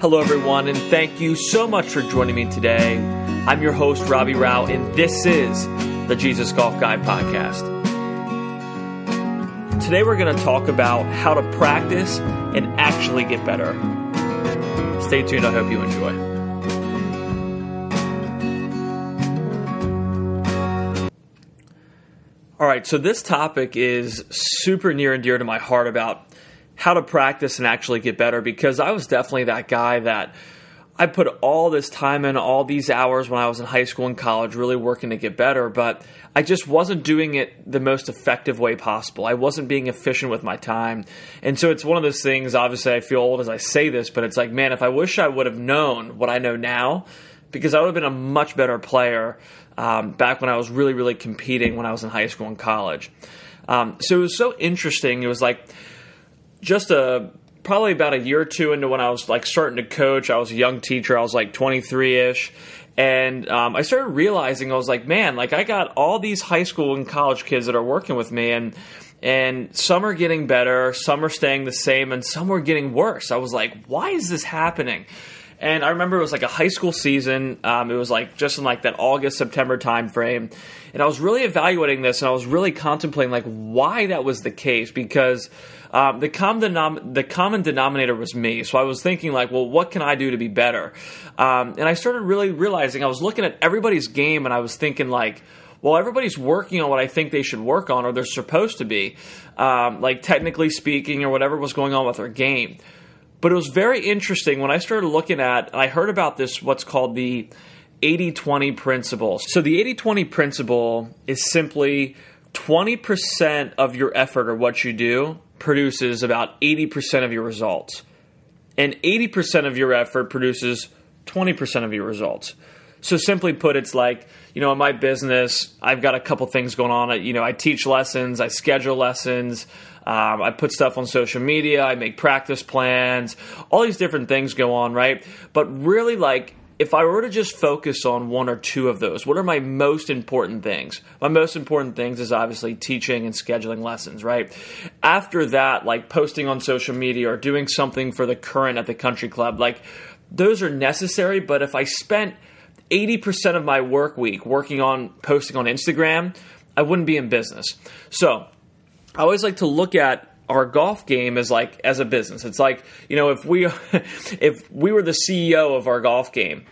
Hello, everyone, and thank you so much for joining me today. I'm your host, Robbie Rao, and this is the Jesus Golf Guide Podcast. Today, we're going to talk about how to practice and actually get better. Stay tuned, I hope you enjoy. All right, so this topic is super near and dear to my heart about how to practice and actually get better because I was definitely that guy that I put all this time in, all these hours when I was in high school and college, really working to get better, but I just wasn't doing it the most effective way possible. I wasn't being efficient with my time. And so it's one of those things, obviously, I feel old as I say this, but it's like, man, if I wish I would have known what I know now, because I would have been a much better player um, back when I was really, really competing when I was in high school and college. Um, so it was so interesting. It was like, just a probably about a year or two into when I was like starting to coach. I was a young teacher. I was like 23 ish. And um, I started realizing I was like, man, like I got all these high school and college kids that are working with me, and and some are getting better, some are staying the same, and some are getting worse. I was like, why is this happening? And I remember it was like a high school season. Um, it was like just in like that August September time frame, and I was really evaluating this, and I was really contemplating like why that was the case because um, the common denom- the common denominator was me. So I was thinking like, well, what can I do to be better? Um, and I started really realizing I was looking at everybody's game, and I was thinking like. Well, everybody's working on what I think they should work on, or they're supposed to be, um, like technically speaking, or whatever was going on with their game. But it was very interesting when I started looking at, I heard about this, what's called the 80 20 principle. So the 80 20 principle is simply 20% of your effort or what you do produces about 80% of your results. And 80% of your effort produces 20% of your results. So simply put, it's like, you know, in my business, I've got a couple things going on. You know, I teach lessons, I schedule lessons, um, I put stuff on social media, I make practice plans, all these different things go on, right? But really, like, if I were to just focus on one or two of those, what are my most important things? My most important things is obviously teaching and scheduling lessons, right? After that, like posting on social media or doing something for the current at the country club, like those are necessary, but if I spent 80% of my work week working on posting on Instagram, I wouldn't be in business. So, I always like to look at our golf game is like as a business. It's like you know if we if we were the CEO of our golf game,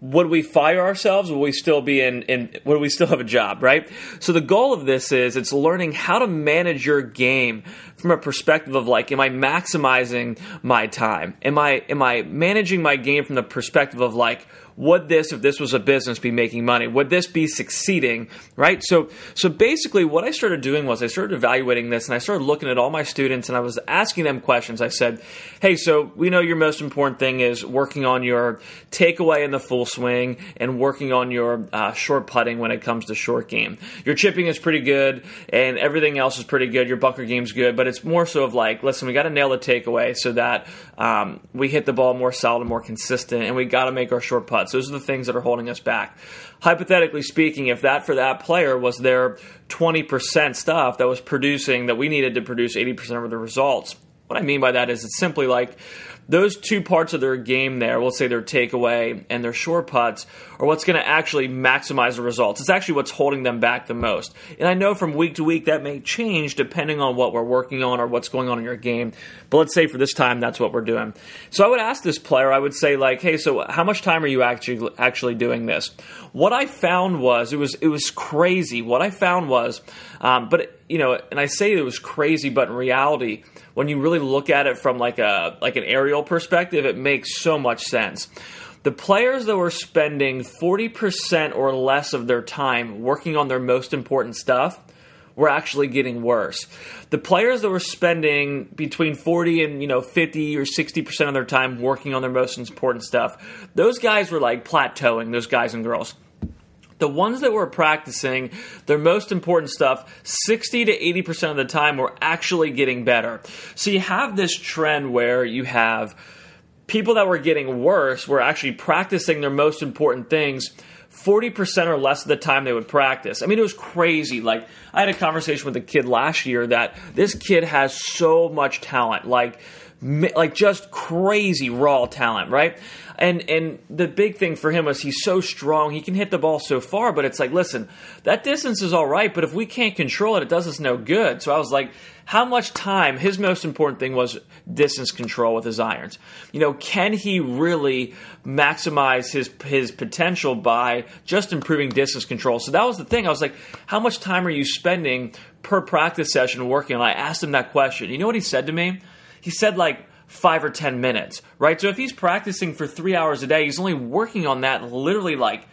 would we fire ourselves? Would we still be in, in would we still have a job, right? So the goal of this is it's learning how to manage your game from a perspective of like, am I maximizing my time? Am I am I managing my game from the perspective of like, would this if this was a business be making money? Would this be succeeding right? So so basically what i started doing was i started evaluating this and i started looking at all my students and i was asking them questions. I said hey so we know your most important thing is working on your takeaway in the full swing and working on your uh, short putting when it comes to short game. Your chipping is pretty good and everything else is pretty good. Your bunker game's good but it's more so of like listen we got to nail the takeaway so that um, we hit the ball more solid and more consistent and we got to make our short putts those are the things that are holding us back. Hypothetically speaking, if that for that player was their 20% stuff that was producing, that we needed to produce 80% of the results, what I mean by that is it's simply like those two parts of their game there, we'll say their takeaway and their short putts, are what's going to actually maximize the results. It's actually what's holding them back the most. And I know from week to week that may change depending on what we're working on or what's going on in your game. But let's say for this time, that's what we're doing. So I would ask this player, I would say like, hey, so how much time are you actually actually doing this? What I found was it was it was crazy. What I found was, um, but you know, and I say it was crazy, but in reality when you really look at it from like a like an aerial perspective, it makes so much sense. The players that were spending 40% or less of their time working on their most important stuff were actually getting worse. The players that were spending between 40 and, you know, 50 or 60% of their time working on their most important stuff, those guys were like plateauing, those guys and girls the ones that were practicing their most important stuff 60 to 80% of the time were actually getting better. So you have this trend where you have people that were getting worse were actually practicing their most important things 40% or less of the time they would practice. I mean, it was crazy. Like, I had a conversation with a kid last year that this kid has so much talent. Like, like just crazy raw talent, right? And and the big thing for him was he's so strong, he can hit the ball so far, but it's like, listen, that distance is all right, but if we can't control it, it does us no good. So I was like, how much time? His most important thing was distance control with his irons. You know, can he really maximize his his potential by just improving distance control? So that was the thing. I was like, how much time are you spending per practice session working? And I asked him that question. You know what he said to me? He said like five or 10 minutes, right? So if he's practicing for three hours a day, he's only working on that literally like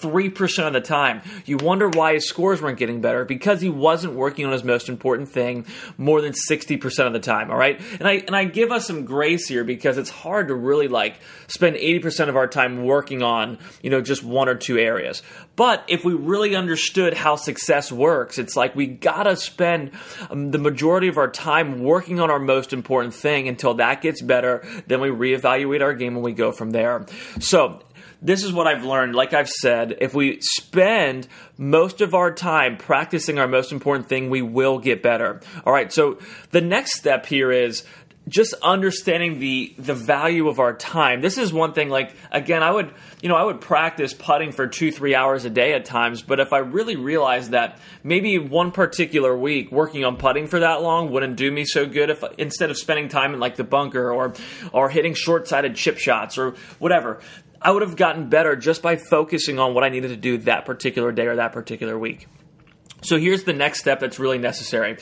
3% of the time. You wonder why his scores weren't getting better because he wasn't working on his most important thing more than 60% of the time, all right? And I and I give us some grace here because it's hard to really like spend 80% of our time working on, you know, just one or two areas. But if we really understood how success works, it's like we got to spend um, the majority of our time working on our most important thing until that gets better, then we reevaluate our game and we go from there. So, this is what I've learned. Like I've said, if we spend most of our time practicing our most important thing, we will get better. All right, so the next step here is just understanding the the value of our time. This is one thing like again, I would, you know, I would practice putting for 2-3 hours a day at times, but if I really realized that maybe one particular week working on putting for that long wouldn't do me so good if instead of spending time in like the bunker or or hitting short-sided chip shots or whatever, I would have gotten better just by focusing on what I needed to do that particular day or that particular week. So here's the next step that's really necessary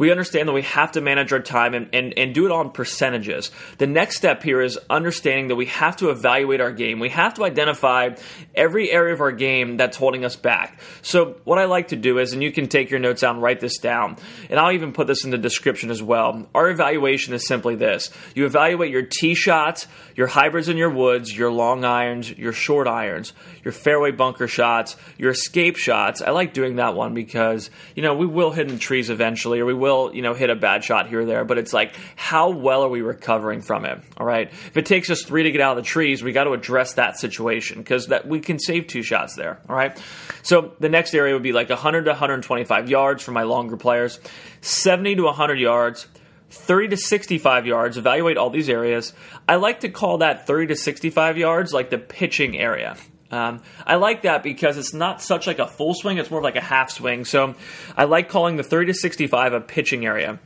we understand that we have to manage our time and, and, and do it on percentages. The next step here is understanding that we have to evaluate our game. We have to identify every area of our game that's holding us back. So, what I like to do is, and you can take your notes out and write this down, and I'll even put this in the description as well. Our evaluation is simply this you evaluate your tee shots, your hybrids and your woods, your long irons, your short irons, your fairway bunker shots, your escape shots. I like doing that one because, you know, we will hit in trees eventually, or we will will, you know, hit a bad shot here or there, but it's like, how well are we recovering from it? All right. If it takes us three to get out of the trees, we got to address that situation because that we can save two shots there. All right. So the next area would be like 100 to 125 yards for my longer players, 70 to 100 yards. 30 to 65 yards, evaluate all these areas. I like to call that 30 to 65 yards like the pitching area. Um, I like that because it's not such like a full swing; it's more like a half swing. So I like calling the 30 to 65 a pitching area.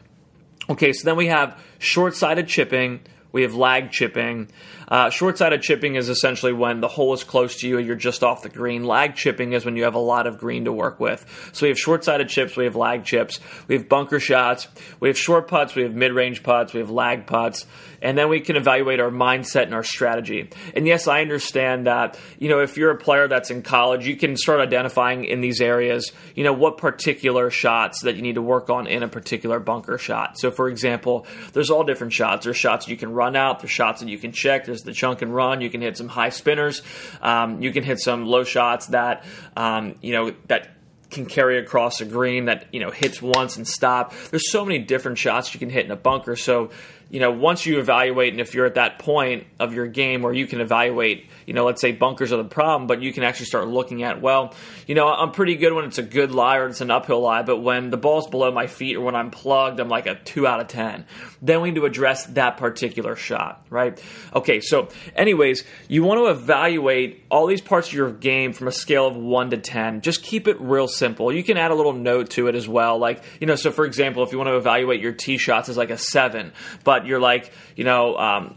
Okay, so then we have short-sided chipping, we have lag chipping. Uh, short sided chipping is essentially when the hole is close to you and you're just off the green. Lag chipping is when you have a lot of green to work with. So we have short sided chips, we have lag chips, we have bunker shots, we have short putts, we have mid range putts, we have lag putts, and then we can evaluate our mindset and our strategy. And yes, I understand that, you know, if you're a player that's in college, you can start identifying in these areas, you know, what particular shots that you need to work on in a particular bunker shot. So for example, there's all different shots. There's shots you can run out, there's shots that you can check, there's the chunk and run, you can hit some high spinners, um, you can hit some low shots that, um, you know, that can carry across a green that you know hits once and stop. There's so many different shots you can hit in a bunker. So you know, once you evaluate, and if you're at that point of your game where you can evaluate, you know, let's say bunkers are the problem, but you can actually start looking at, well, you know, I'm pretty good when it's a good lie or it's an uphill lie, but when the ball's below my feet or when I'm plugged, I'm like a two out of 10. Then we need to address that particular shot, right? Okay, so, anyways, you want to evaluate all these parts of your game from a scale of one to 10. Just keep it real simple. You can add a little note to it as well. Like, you know, so for example, if you want to evaluate your tee shots as like a seven, but you're like, you know, um,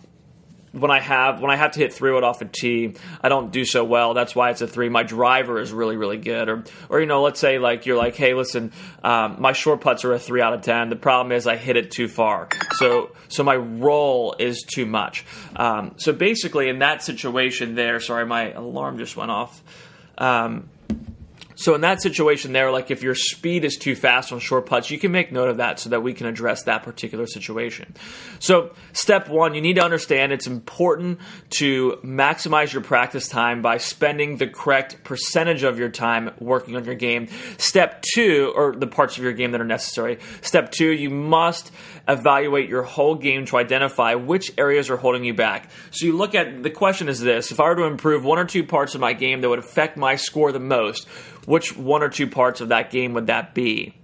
when I have when I have to hit three wood off a tee, I don't do so well. That's why it's a three. My driver is really really good. Or or you know, let's say like you're like, hey, listen, um, my short putts are a three out of ten. The problem is I hit it too far. So so my roll is too much. Um, so basically, in that situation there, sorry, my alarm just went off. Um, so in that situation there, like if your speed is too fast on short putts, you can make note of that so that we can address that particular situation. So step one, you need to understand it's important to maximize your practice time by spending the correct percentage of your time working on your game. Step two, or the parts of your game that are necessary. Step two, you must evaluate your whole game to identify which areas are holding you back. So you look at the question is this: if I were to improve one or two parts of my game that would affect my score the most, which one or two parts of that game would that be?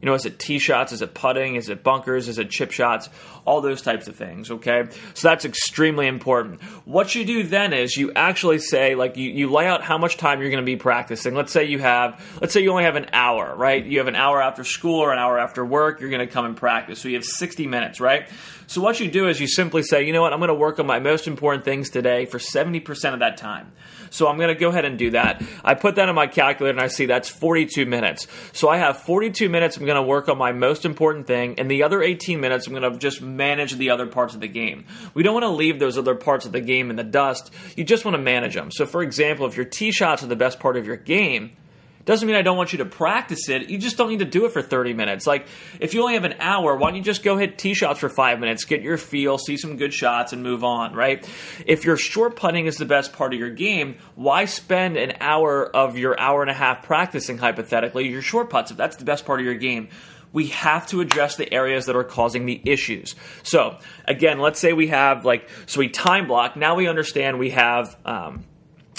You know, is it tee shots? Is it putting? Is it bunkers? Is it chip shots? All those types of things, okay? So that's extremely important. What you do then is you actually say, like, you, you lay out how much time you're going to be practicing. Let's say you have, let's say you only have an hour, right? You have an hour after school or an hour after work, you're going to come and practice. So you have 60 minutes, right? So what you do is you simply say, you know what, I'm going to work on my most important things today for 70% of that time. So I'm going to go ahead and do that. I put that in my calculator and I see that's 42 minutes. So I have 42 minutes I'm going to work on my most important thing, and the other 18 minutes I'm going to just manage the other parts of the game. We don't want to leave those other parts of the game in the dust. You just want to manage them. So, for example, if your tee shots are the best part of your game, doesn't mean I don't want you to practice it. You just don't need to do it for 30 minutes. Like, if you only have an hour, why don't you just go hit tee shots for five minutes, get your feel, see some good shots, and move on, right? If your short putting is the best part of your game, why spend an hour of your hour and a half practicing, hypothetically, your short putts if that's the best part of your game? We have to address the areas that are causing the issues. So, again, let's say we have like, so we time block. Now we understand we have, um,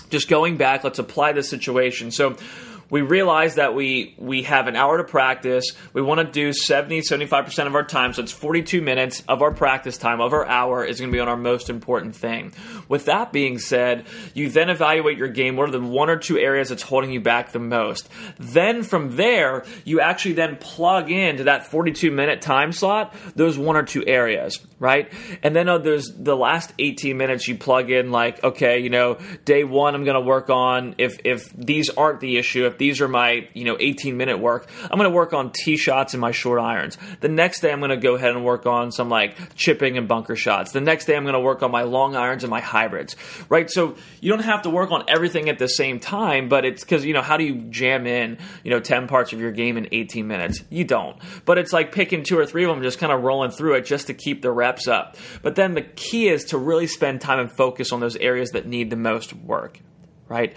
just going back, let's apply this situation. So, we realize that we we have an hour to practice. We want to do 70, 75% of our time, so it's 42 minutes of our practice time of our hour is going to be on our most important thing. With that being said, you then evaluate your game. What are the one or two areas that's holding you back the most? Then from there, you actually then plug into that 42 minute time slot those one or two areas, right? And then uh, there's the last 18 minutes you plug in like, okay, you know, day one I'm going to work on if if these aren't the issue, these are my, you know, 18 minute work, I'm going to work on tee shots and my short irons. The next day, I'm going to go ahead and work on some like chipping and bunker shots. The next day, I'm going to work on my long irons and my hybrids, right? So you don't have to work on everything at the same time, but it's because, you know, how do you jam in, you know, 10 parts of your game in 18 minutes? You don't. But it's like picking two or three of them, just kind of rolling through it just to keep the reps up. But then the key is to really spend time and focus on those areas that need the most work, right?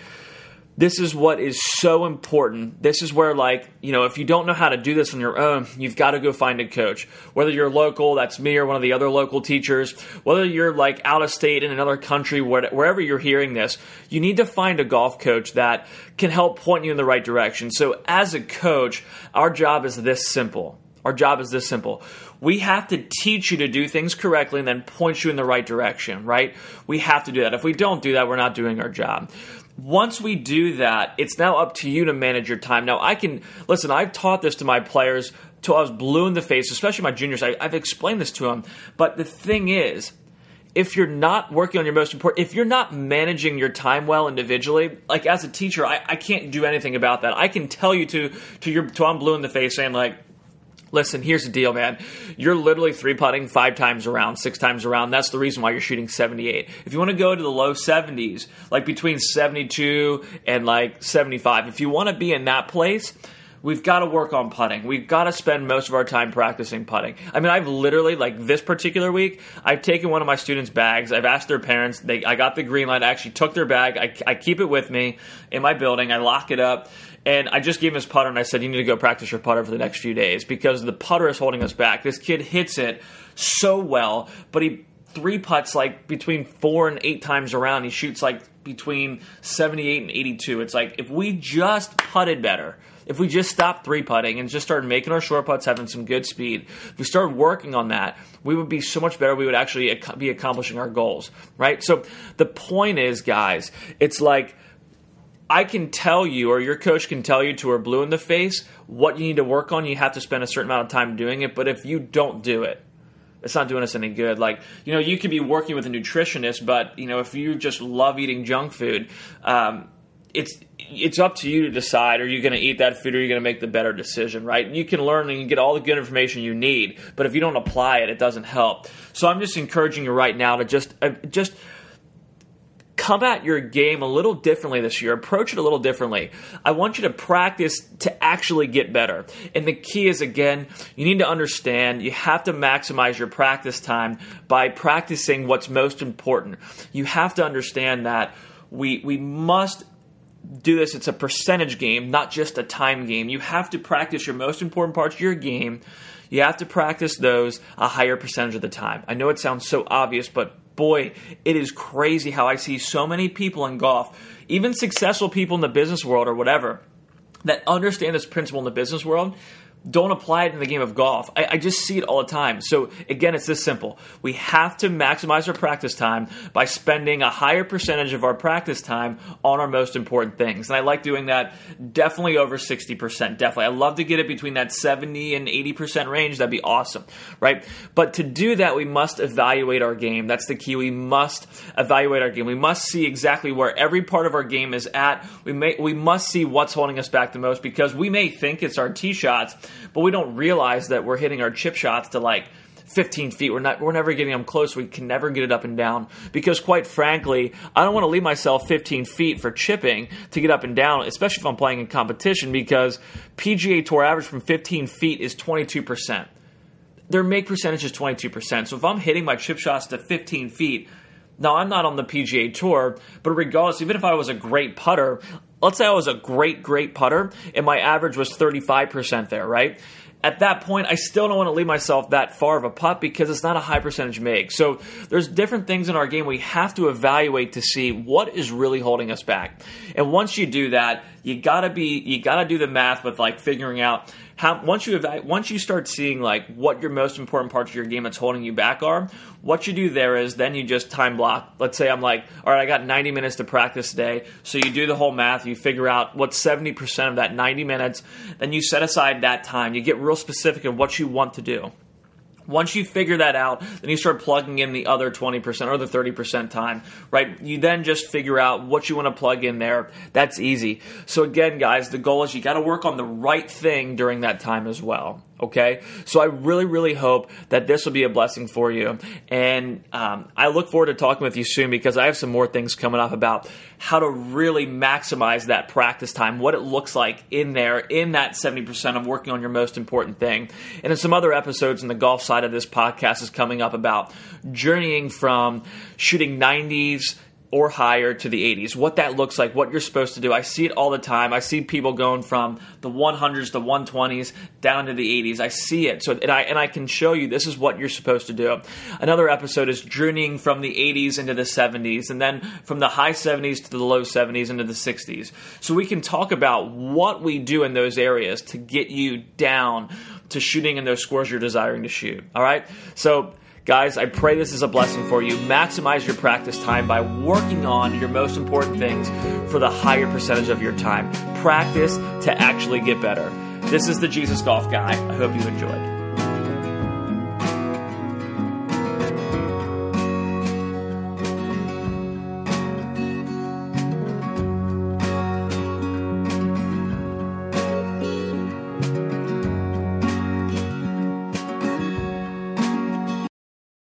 This is what is so important. This is where, like, you know, if you don't know how to do this on your own, you've got to go find a coach. Whether you're local, that's me or one of the other local teachers, whether you're like out of state in another country, wherever you're hearing this, you need to find a golf coach that can help point you in the right direction. So, as a coach, our job is this simple. Our job is this simple. We have to teach you to do things correctly and then point you in the right direction, right? We have to do that. If we don't do that, we're not doing our job once we do that, it's now up to you to manage your time. Now, I can listen. I've taught this to my players till I was blue in the face, especially my juniors. I, have explained this to them. But the thing is, if you're not working on your most important, if you're not managing your time well individually, like as a teacher, I, I can't do anything about that. I can tell you to to your to I'm blue in the face saying like Listen, here's the deal, man. You're literally three putting five times around, six times around. That's the reason why you're shooting 78. If you want to go to the low 70s, like between 72 and like 75, if you want to be in that place, we've got to work on putting. We've got to spend most of our time practicing putting. I mean, I've literally like this particular week, I've taken one of my students' bags. I've asked their parents. They, I got the green light. I actually took their bag. I, I keep it with me in my building. I lock it up. And I just gave him his putter and I said, You need to go practice your putter for the next few days because the putter is holding us back. This kid hits it so well, but he three putts like between four and eight times around. He shoots like between 78 and 82. It's like if we just putted better, if we just stopped three putting and just started making our short putts having some good speed, if we started working on that, we would be so much better. We would actually be accomplishing our goals, right? So the point is, guys, it's like I can tell you, or your coach can tell you to her blue in the face, what you need to work on. You have to spend a certain amount of time doing it. But if you don't do it, it's not doing us any good. Like, you know, you could be working with a nutritionist, but, you know, if you just love eating junk food, um, it's it's up to you to decide are you going to eat that food or are you going to make the better decision right you can learn and you get all the good information you need but if you don't apply it it doesn't help so i'm just encouraging you right now to just uh, just come at your game a little differently this year. Approach it a little differently. I want you to practice to actually get better. And the key is again, you need to understand you have to maximize your practice time by practicing what's most important. You have to understand that we we must do this it's a percentage game, not just a time game. You have to practice your most important parts of your game. You have to practice those a higher percentage of the time. I know it sounds so obvious, but boy, it is crazy how I see so many people in golf, even successful people in the business world or whatever, that understand this principle in the business world, don't apply it in the game of golf. I, I, just see it all the time. So, again, it's this simple. We have to maximize our practice time by spending a higher percentage of our practice time on our most important things. And I like doing that definitely over 60%. Definitely. I love to get it between that 70 and 80% range. That'd be awesome, right? But to do that, we must evaluate our game. That's the key. We must evaluate our game. We must see exactly where every part of our game is at. We, may, we must see what's holding us back the most because we may think it's our tee shots but we don't realize that we're hitting our chip shots to like 15 feet. We're not. We're never getting them close. We can never get it up and down because, quite frankly, I don't want to leave myself 15 feet for chipping to get up and down, especially if I'm playing in competition. Because PGA Tour average from 15 feet is 22 percent. Their make percentage is 22 percent. So if I'm hitting my chip shots to 15 feet. Now, I'm not on the PGA Tour, but regardless, even if I was a great putter, let's say I was a great, great putter and my average was 35% there, right? At that point, I still don't want to leave myself that far of a putt because it's not a high percentage make. So there's different things in our game we have to evaluate to see what is really holding us back. And once you do that, you gotta be you gotta do the math with like figuring out how once you evaluate, once you start seeing like what your most important parts of your game that's holding you back are, what you do there is then you just time block. Let's say I'm like, all right, I got 90 minutes to practice today. So you do the whole math, you figure out what's 70% of that 90 minutes, then you set aside that time. You get real specific of what you want to do. Once you figure that out, then you start plugging in the other 20% or the 30% time, right? You then just figure out what you want to plug in there. That's easy. So, again, guys, the goal is you got to work on the right thing during that time as well. Okay, so I really, really hope that this will be a blessing for you. And um, I look forward to talking with you soon because I have some more things coming up about how to really maximize that practice time, what it looks like in there, in that 70% of working on your most important thing. And then some other episodes in the golf side of this podcast is coming up about journeying from shooting 90s or higher to the 80s. What that looks like, what you're supposed to do. I see it all the time. I see people going from the 100s to 120s down to the 80s. I see it. So and I and I can show you this is what you're supposed to do. Another episode is journeying from the 80s into the 70s and then from the high 70s to the low 70s into the 60s. So we can talk about what we do in those areas to get you down to shooting in those scores you're desiring to shoot. All right? So Guys, I pray this is a blessing for you. Maximize your practice time by working on your most important things for the higher percentage of your time. Practice to actually get better. This is the Jesus Golf Guy. I hope you enjoyed.